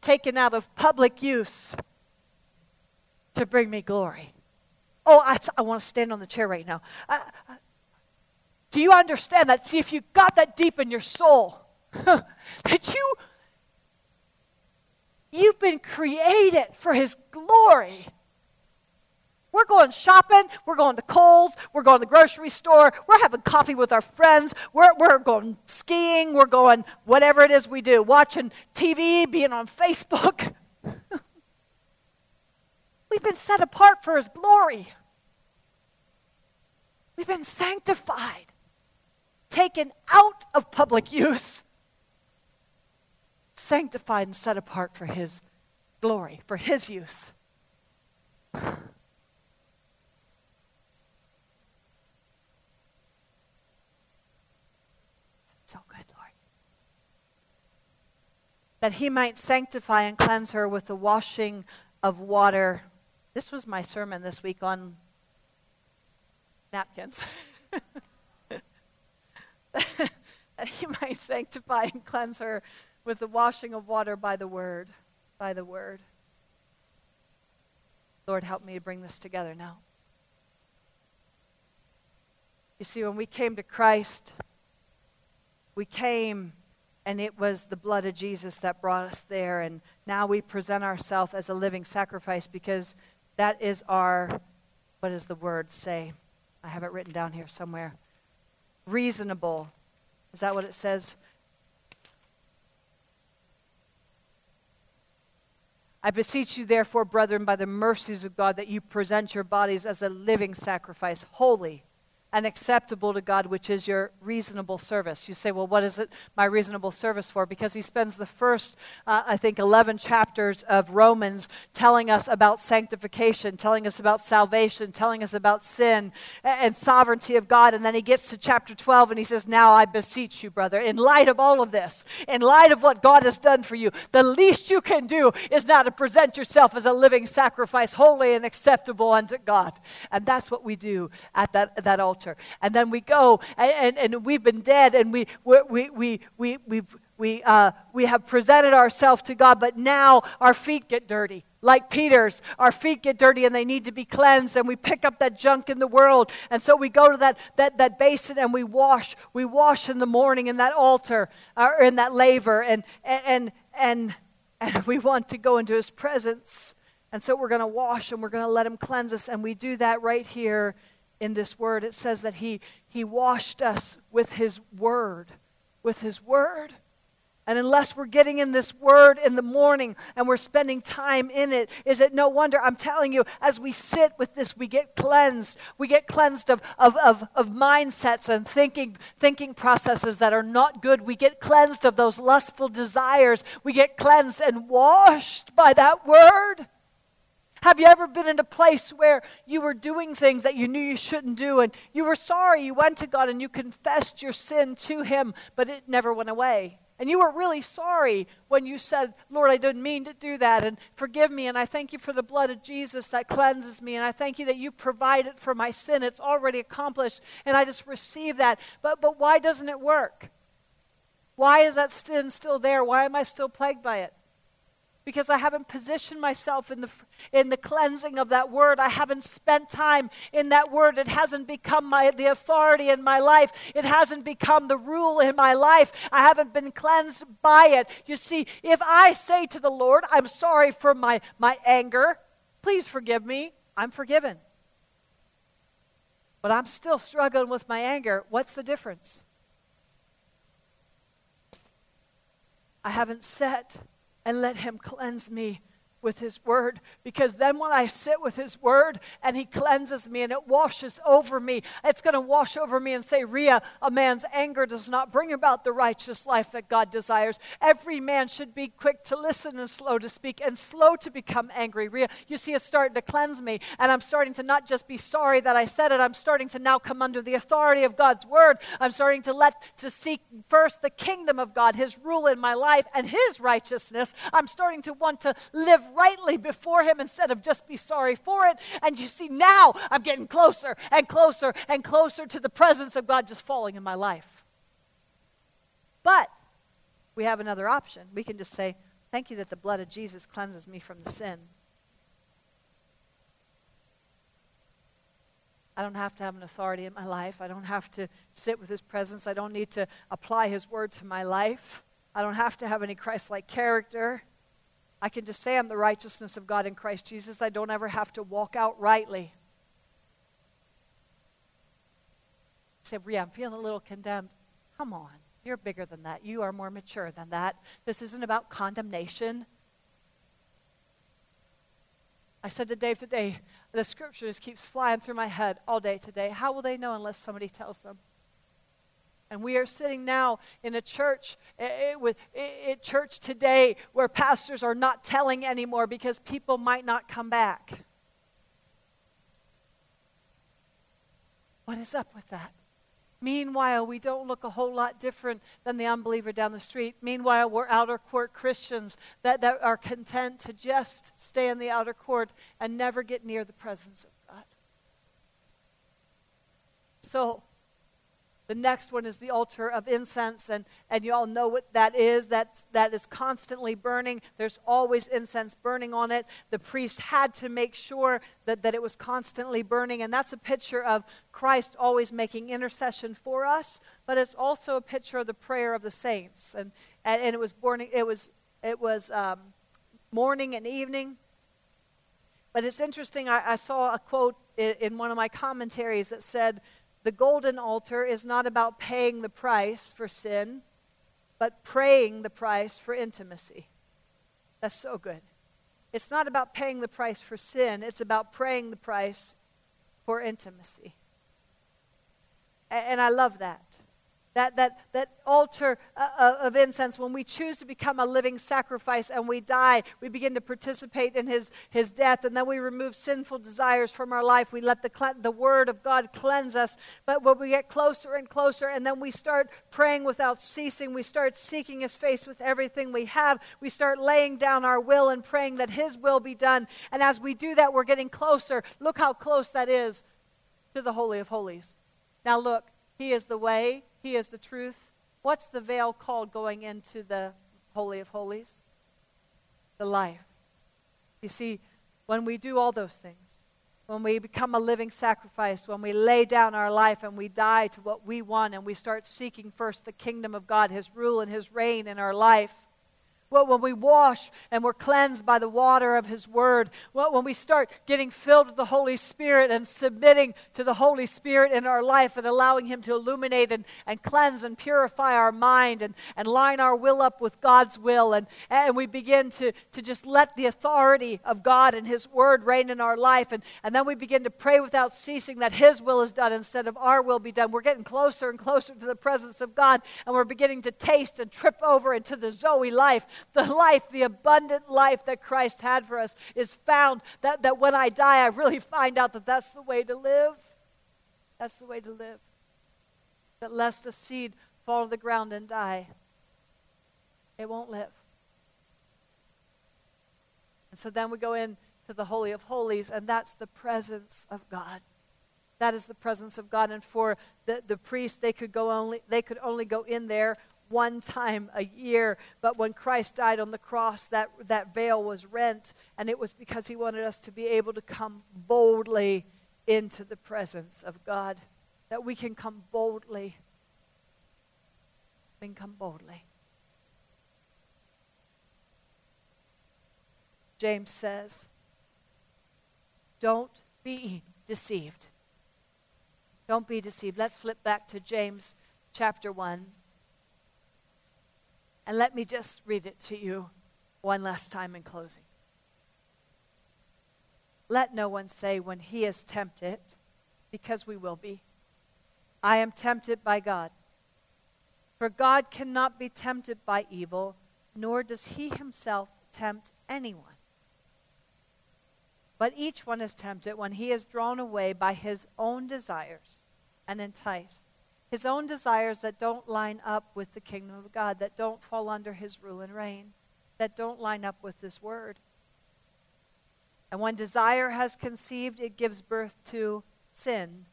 taken out of public use to bring me glory. Oh, I, I want to stand on the chair right now. Uh, do you understand that? See, if you got that deep in your soul, *laughs* that you you've been created for His glory. We're going shopping. We're going to Kohl's. We're going to the grocery store. We're having coffee with our friends. We're, we're going skiing. We're going whatever it is we do, watching TV, being on Facebook. *laughs* We've been set apart for His glory. We've been sanctified, taken out of public *laughs* use, sanctified and set apart for His glory, for His use. *sighs* that he might sanctify and cleanse her with the washing of water. This was my sermon this week on napkins. *laughs* that he might sanctify and cleanse her with the washing of water by the word. By the word. Lord, help me to bring this together now. You see, when we came to Christ, we came and it was the blood of Jesus that brought us there. And now we present ourselves as a living sacrifice because that is our, what does the word say? I have it written down here somewhere. Reasonable. Is that what it says? I beseech you, therefore, brethren, by the mercies of God, that you present your bodies as a living sacrifice, holy and acceptable to God, which is your reasonable service. You say, well, what is it my reasonable service for? Because he spends the first, uh, I think, 11 chapters of Romans telling us about sanctification, telling us about salvation, telling us about sin and sovereignty of God. And then he gets to chapter 12 and he says, Now I beseech you, brother, in light of all of this, in light of what God has done for you, the least you can do is now to present yourself as a living sacrifice, holy and acceptable unto God. And that's what we do at that, that altar altar. And then we go and, and, and we've been dead and we, we, we, we, we, we, uh, we have presented ourselves to God, but now our feet get dirty. Like Peter's, our feet get dirty and they need to be cleansed, and we pick up that junk in the world. And so we go to that, that, that basin and we wash. We wash in the morning in that altar or in that laver, and, and, and, and *laughs* we want to go into his presence. And so we're going to wash and we're going to let him cleanse us. And we do that right here in this word. It says that he, he washed us with his word. With his word. And unless we're getting in this word in the morning and we're spending time in it, is it no wonder? I'm telling you, as we sit with this, we get cleansed. We get cleansed of, of, of, of mindsets and thinking, thinking processes that are not good. We get cleansed of those lustful desires. We get cleansed and washed by that word. Have you ever been in a place where you were doing things that you knew you shouldn't do and you were sorry? You went to God and you confessed your sin to Him, but it never went away. And you were really sorry when you said, Lord, I didn't mean to do that, and forgive me, and I thank you for the blood of Jesus that cleanses me, and I thank you that you provided for my sin. It's already accomplished, and I just receive that. But, but why doesn't it work? Why is that sin still there? Why am I still plagued by it? Because I haven't positioned myself in the, in the cleansing of that word. I haven't spent time in that word. It hasn't become my, the authority in my life. It hasn't become the rule in my life. I haven't been cleansed by it. You see, if I say to the Lord, I'm sorry for my, my anger, please forgive me, I'm forgiven. But I'm still struggling with my anger. What's the difference? I haven't set and let Him cleanse me with His Word. Because then when I sit with His Word and He cleanses me and it washes over me, it's going to wash over me and say, Ria, a man's anger does not bring about the righteous life that God desires. Every man should be quick to listen and slow to speak and slow to become angry. Ria, you see, it's starting to cleanse me. And I'm starting to not just be sorry that I said it, I'm starting to now come under the authority of God's Word. I'm starting to let, to seek first the kingdom of God, His rule in my life, and His righteousness. I'm starting to want to live rightly before Him instead of just be sorry for it. And you see, now I'm getting closer and closer and closer to the presence of God just falling in my life. But we have another option. We can just say, Thank you that the blood of Jesus cleanses me from the sin. I don't have to have an authority in my life. I don't have to sit with His presence. I don't need to apply His word to my life. I don't have to have any Christ like character. I can just say I'm the righteousness of God in Christ Jesus. I don't ever have to walk out rightly. Say, Ria, I'm feeling a little condemned. Come on. You're bigger than that. You are more mature than that. This isn't about condemnation. I said to Dave today, the scripture just keeps flying through my head all day today. How will they know unless somebody tells them? And we are sitting now in a church, it, with, it, church today, where pastors are not telling anymore because people might not come back. What is up with that? Meanwhile, we don't look a whole lot different than the unbeliever down the street. Meanwhile, we're outer court Christians that, that are content to just stay in the outer court and never get near the presence of God. So, the next one is the altar of incense, and, and you all know what that is. That, that is constantly burning. There's always incense burning on it. The priest had to make sure that, that it was constantly burning, and that's a picture of Christ always making intercession for us, but it's also a picture of the prayer of the saints. And, and, and it was, burning, it was, it was um, morning and evening. But it's interesting, I, I saw a quote in, in one of my commentaries that said, the golden altar is not about paying the price for sin, but praying the price for intimacy. That's so good. It's not about paying the price for sin, it's about praying the price for intimacy. And I love that that, that, that altar uh, uh, of incense, when we choose to become a living sacrifice and we die, we begin to participate in his, his death, and then we remove sinful desires from our life. We let the, the word of God cleanse us. But when we get closer and closer, and then we start praying without ceasing, we start seeking his face with everything we have, we start laying down our will and praying that his will be done. And as we do that, we're getting closer. Look how close that is to the Holy of Holies. Now, look, he is the way, He is the truth. What's the veil called going into the Holy of Holies? The life. You see, when we do all those things, when we become a living sacrifice, when we lay down our life and we die to what we want and we start seeking first the kingdom of God, His rule and His reign in our life, well, when we wash and we're cleansed by the water of His Word, well, when we start getting filled with the Holy Spirit and submitting to the Holy Spirit in our life and allowing Him to illuminate and, and cleanse and purify our mind and, and line our will up with God's will, and, and we begin to, to just let the authority of God and His Word reign in our life, and, and then we begin to pray without ceasing that His will is done instead of our will be done. We're getting closer and closer to the presence of God, and we're beginning to taste and trip over into the Zoe life the life, the abundant life that Christ had for us is found. That, that when I die, I really find out that that's the way to live. That's the way to live. That lest a seed fall to the ground and die, it won't live. And so then we go into the Holy of Holies, and that's the presence of God. That is the presence of God. And for the, the priest, they could go only they could only go in there one time a year. But when Christ died on the cross, that, that veil was rent, and it was because he wanted us to be able to come boldly into the presence of God. That we can come boldly. We can come boldly. James says, Don't be deceived. Don't be deceived. Let's flip back to James chapter 1. And let me just read it to you one last time in closing. Let no one say when he is tempted, because we will be, I am tempted by God. For God cannot be tempted by evil, nor does he himself tempt anyone. But each one is tempted when he is drawn away by his own desires and enticed his own desires that don't line up with the kingdom of God, that don't fall under his rule and reign, that don't line up with his word. And when desire has conceived, it gives birth to sin.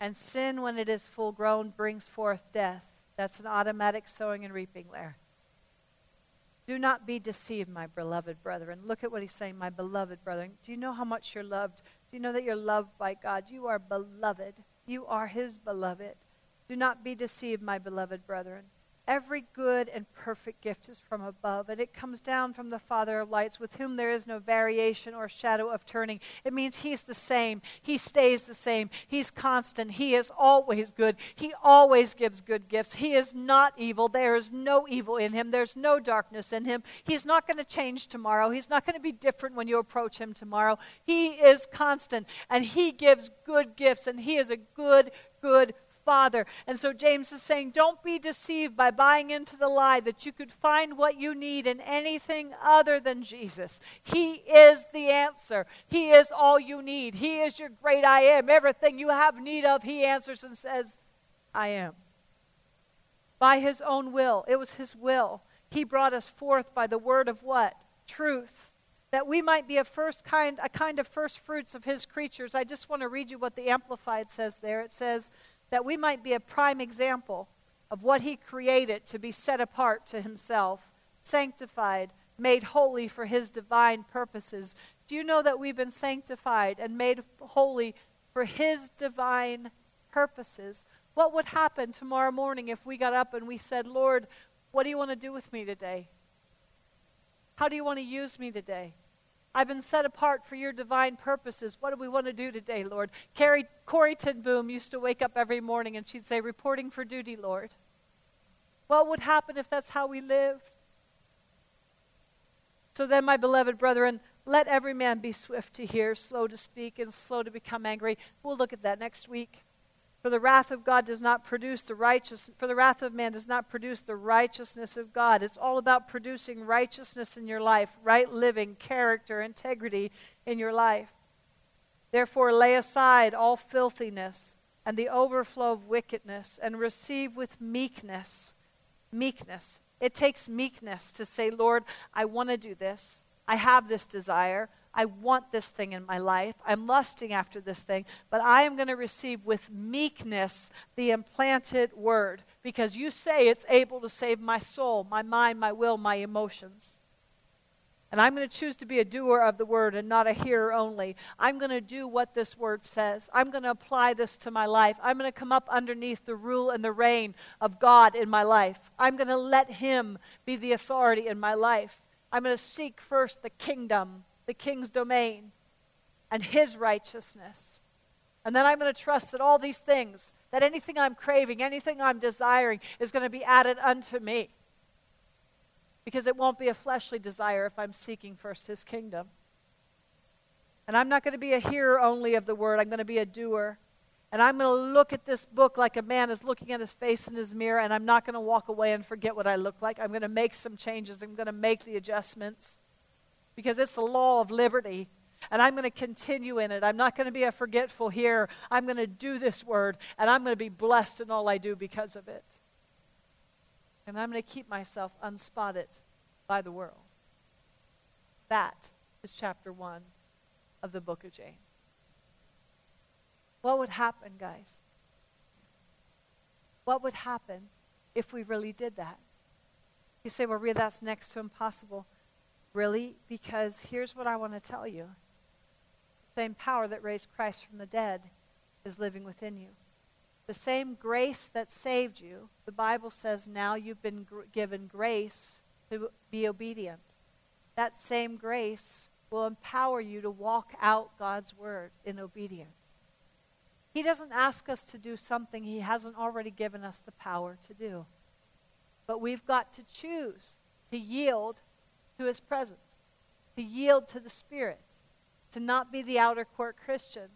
And sin, when it is full grown, brings forth death. That's an automatic sowing and reaping there. Do not be deceived, my beloved brethren. Look at what he's saying, my beloved brethren. Do you know how much you're loved? Do you know that you're loved by God? You are beloved. You are his beloved. Do not be deceived, my beloved brethren. Every good and perfect gift is from above, and it comes down from the Father of lights, with whom there is no variation or shadow of turning. It means He's the same. He stays the same. He's constant. He is always good. He always gives good gifts. He is not evil. There is no evil in Him, there's no darkness in Him. He's not going to change tomorrow. He's not going to be different when you approach Him tomorrow. He is constant, and He gives good gifts, and He is a good, good Father. And so James is saying, don't be deceived by buying into the lie that you could find what you need in anything other than Jesus. He is the answer, He is all you need. He is your great I am. Everything you have need of, He answers and says, I am. By his own will. It was his will. He brought us forth by the word of what? Truth. That we might be a first kind, a kind of first fruits of his creatures. I just want to read you what the Amplified says there. It says that we might be a prime example of what he created to be set apart to himself, sanctified, made holy for his divine purposes. Do you know that we've been sanctified and made holy for his divine purposes? What would happen tomorrow morning if we got up and we said, Lord, what do you want to do with me today? How do you want to use me today? I've been set apart for your divine purposes. What do we want to do today, Lord? Carrie, Corrie ten Boom used to wake up every morning and she'd say, Reporting for duty, Lord. What would happen if that's how we lived? So then, my beloved brethren, let every man be swift to hear, slow to speak, and slow to become angry. We'll look at that next week. For the wrath of God does not produce the righteous for the wrath of man does not produce the righteousness of God. It's all about producing righteousness in your life, right living, character, integrity in your life. Therefore lay aside all filthiness and the overflow of wickedness and receive with meekness meekness. It takes meekness to say, "Lord, I want to do this. I have this desire. I want this thing in my life. I'm lusting after this thing, but I am going to receive with meekness the implanted word because you say it's able to save my soul, my mind, my will, my emotions. And I'm going to choose to be a doer of the word and not a hearer only. I'm going to do what this word says. I'm going to apply this to my life. I'm going to come up underneath the rule and the reign of God in my life. I'm going to let Him be the authority in my life. I'm going to seek first the kingdom the king's domain and his righteousness. And then I'm going to trust that all these things, that anything I'm craving, anything I'm desiring, is going to be added unto me. Because it won't be a fleshly desire if I'm seeking first his kingdom. And I'm not going to be a hearer only of the word, I'm going to be a doer. And I'm going to look at this book like a man is looking at his face in his mirror, and I'm not going to walk away and forget what I look like. I'm going to make some changes, I'm going to make the adjustments because it's the law of liberty. And I'm going to continue in it. I'm not going to be a forgetful here. I'm going to do this word, and I'm going to be blessed in all I do because of it. And I'm going to keep myself unspotted by the world. That is chapter one of the book of James. What would happen, guys? What would happen if we really did that? You say, well, Ria, that's next to impossible. Really? Because here's what I want to tell you the same power that raised Christ from the dead is living within you. The same grace that saved you, the Bible says now you've been gr- given grace to be obedient. That same grace will empower you to walk out God's word in obedience. He doesn't ask us to do something He hasn't already given us the power to do. But we've got to choose to yield to his presence, to yield to the Spirit, to not be the outer court Christian.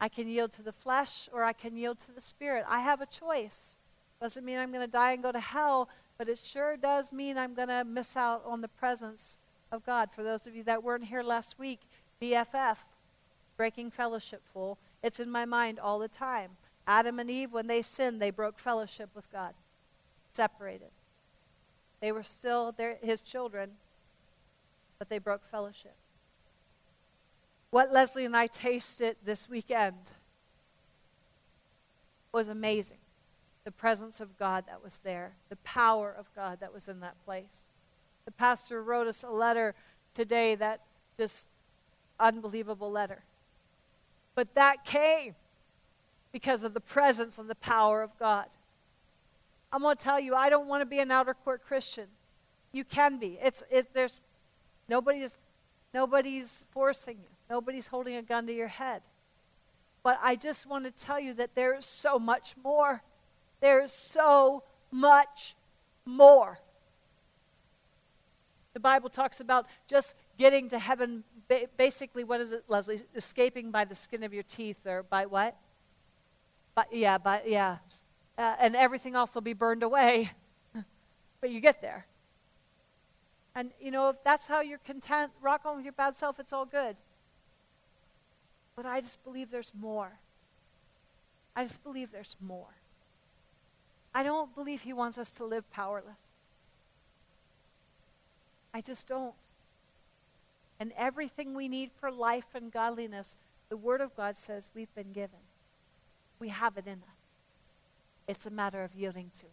I can yield to the flesh or I can yield to the Spirit. I have a choice. Doesn't mean I'm going to die and go to hell, but it sure does mean I'm going to miss out on the presence of God. For those of you that weren't here last week, BFF, breaking fellowship full, it's in my mind all the time. Adam and Eve, when they sinned, they broke fellowship with God, separated. They were still their, his children, but they broke fellowship. What Leslie and I tasted this weekend was amazing. The presence of God that was there, the power of God that was in that place. The pastor wrote us a letter today that just unbelievable letter. But that came because of the presence and the power of God. I'm going to tell you, I don't want to be an outer court Christian. You can be. It's it, there's nobody's nobody's forcing you. Nobody's holding a gun to your head. But I just want to tell you that there is so much more. There's so much more. The Bible talks about just getting to heaven. Basically, what is it, Leslie? Escaping by the skin of your teeth, or by what? But yeah, by yeah, uh, and everything else will be burned away. *laughs* but you get there. And, you know, if that's how you're content, rock on with your bad self, it's all good. But I just believe there's more. I just believe there's more. I don't believe He wants us to live powerless. I just don't. And everything we need for life and godliness, the Word of God says we've been given. We have it in us. It's a matter of yielding to it.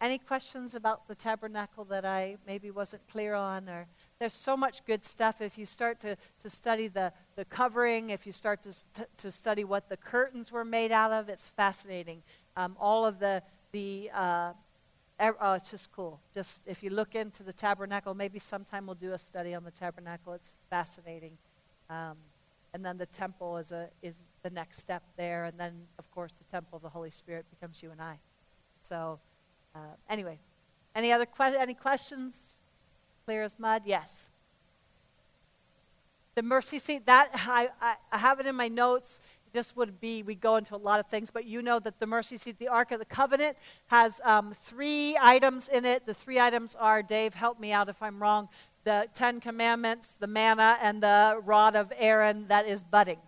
Any questions about the tabernacle that I maybe wasn't clear on? Or there's so much good stuff. If you start to, to study the, the covering, if you start to, to study what the curtains were made out of, it's fascinating. Um, all of the, the uh, oh, it's just cool. Just if you look into the tabernacle, maybe sometime we'll do a study on the tabernacle. It's fascinating. Um, and then the temple is, a, is the next step there. And then, of course, the temple of the Holy Spirit becomes you and I. So, uh, anyway, any other que- any questions? Clear as mud? Yes. The mercy seat, that I, I, I have it in my notes this would be, we go into a lot of things, but you know that the mercy seat, the Ark of the Covenant, has um, three items in it. The three items are, Dave, help me out if I'm wrong, the Ten Commandments, the manna, and the rod of Aaron that is budding.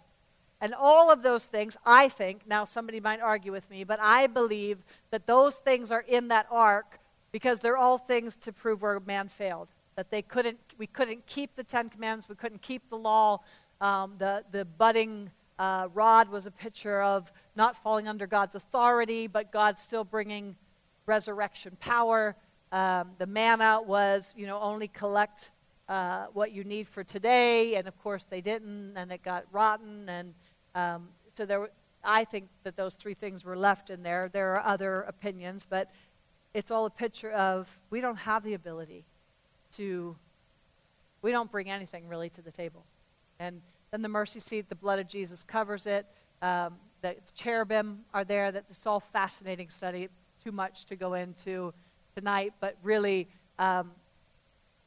And all of those things, I think, now somebody might argue with me, but I believe that those things are in that ark because they're all things to prove where man failed. That they couldn't, we couldn't keep the Ten Commandments, we couldn't keep the law, um, the, the budding uh, rod was a picture of not falling under God's authority, but God still bringing resurrection power. Um, the manna was, you know, only collect uh, what you need for today, and of course they didn't, and it got rotten, and um, so there. Were, I think that those three things were left in there. There are other opinions, but it's all a picture of we don't have the ability to. We don't bring anything really to the table, and then the mercy seat, the blood of Jesus covers it. Um, the cherubim are there. That it's all fascinating study. Too much to go into tonight, but really, um,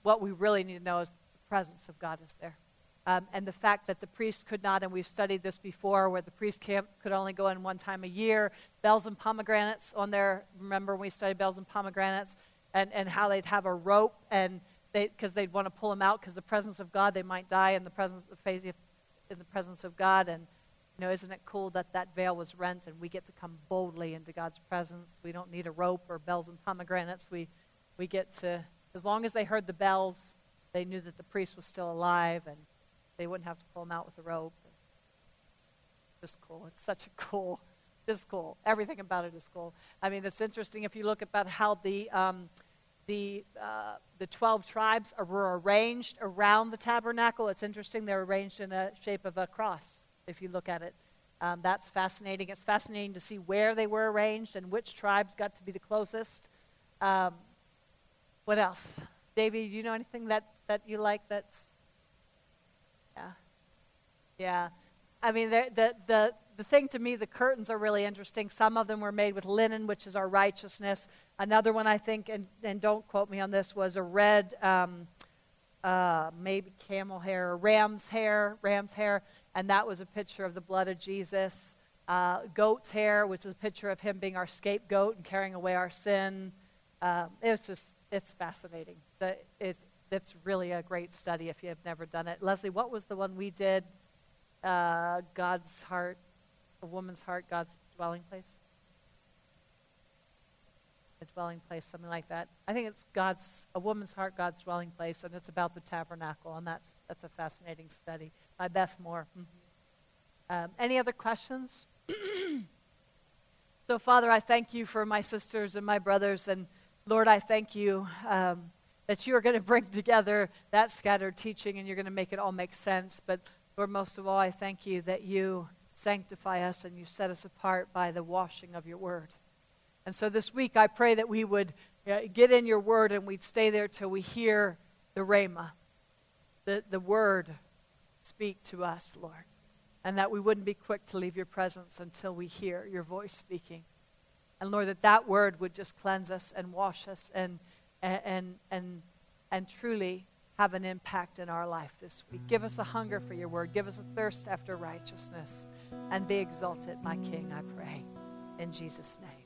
what we really need to know is the presence of God is there. Um, and the fact that the priest could not, and we've studied this before, where the priest camp could only go in one time a year, bells and pomegranates on there. Remember when we studied bells and pomegranates, and, and how they'd have a rope, and because they, would want to pull them out because the presence of God, they might die in the presence of in the presence of God. And, you know, isn't it cool that that veil was rent and we get to come boldly into God's presence? We don't need a rope or bells and pomegranates. We, we get to, as long as they heard the bells, they knew that the priest was still alive and they wouldn't have to pull him out with a rope. Just cool. It's such a cool, just cool. Everything about it is cool. I mean, it's interesting if you look about how the, um, the, uh, the 12 tribes were arranged around the tabernacle. It's interesting, they're arranged in a shape of a cross, if you look at it. Um, that's fascinating. It's fascinating to see where they were arranged and which tribes got to be the closest. Um, what else? Davey, do you know anything that, that you like that's. Yeah. Yeah. I mean, the, the, the thing to me, the curtains are really interesting. Some of them were made with linen, which is our righteousness. Another one, I think, and, and don't quote me on this, was a red, um, uh, maybe camel hair, ram's hair, ram's hair, and that was a picture of the blood of Jesus. Uh, goat's hair, which is a picture of him being our scapegoat and carrying away our sin. Um, it's just, it's fascinating. The, it, it's really a great study if you have never done it. Leslie, what was the one we did? Uh, God's heart a woman's heart, God's dwelling place? A dwelling place, something like that. I think it's God's, a woman's heart, God's dwelling place, and it's about the tabernacle, and that's, that's a fascinating study by Beth Moore. Mm-hmm. Um, any other questions? *clears throat* so, Father, I thank you for my sisters and my brothers, and Lord, I thank you um, that you are going to bring *laughs* together that scattered teaching and you're going to make it all make sense. But, Lord, most of all, I thank you that you sanctify us and you set us apart by the washing of your word. And so this week, I pray that we would uh, get in your word and we'd stay there till we hear the Rhema, the, the word speak to us, Lord. And that we wouldn't be quick to leave your presence until we hear your voice speaking. And Lord, that that word would just cleanse us and wash us and, and, and, and truly have an impact in our life this week. Give us a hunger for your word. Give us a thirst after righteousness. And be exalted, my King, I pray. In Jesus' name.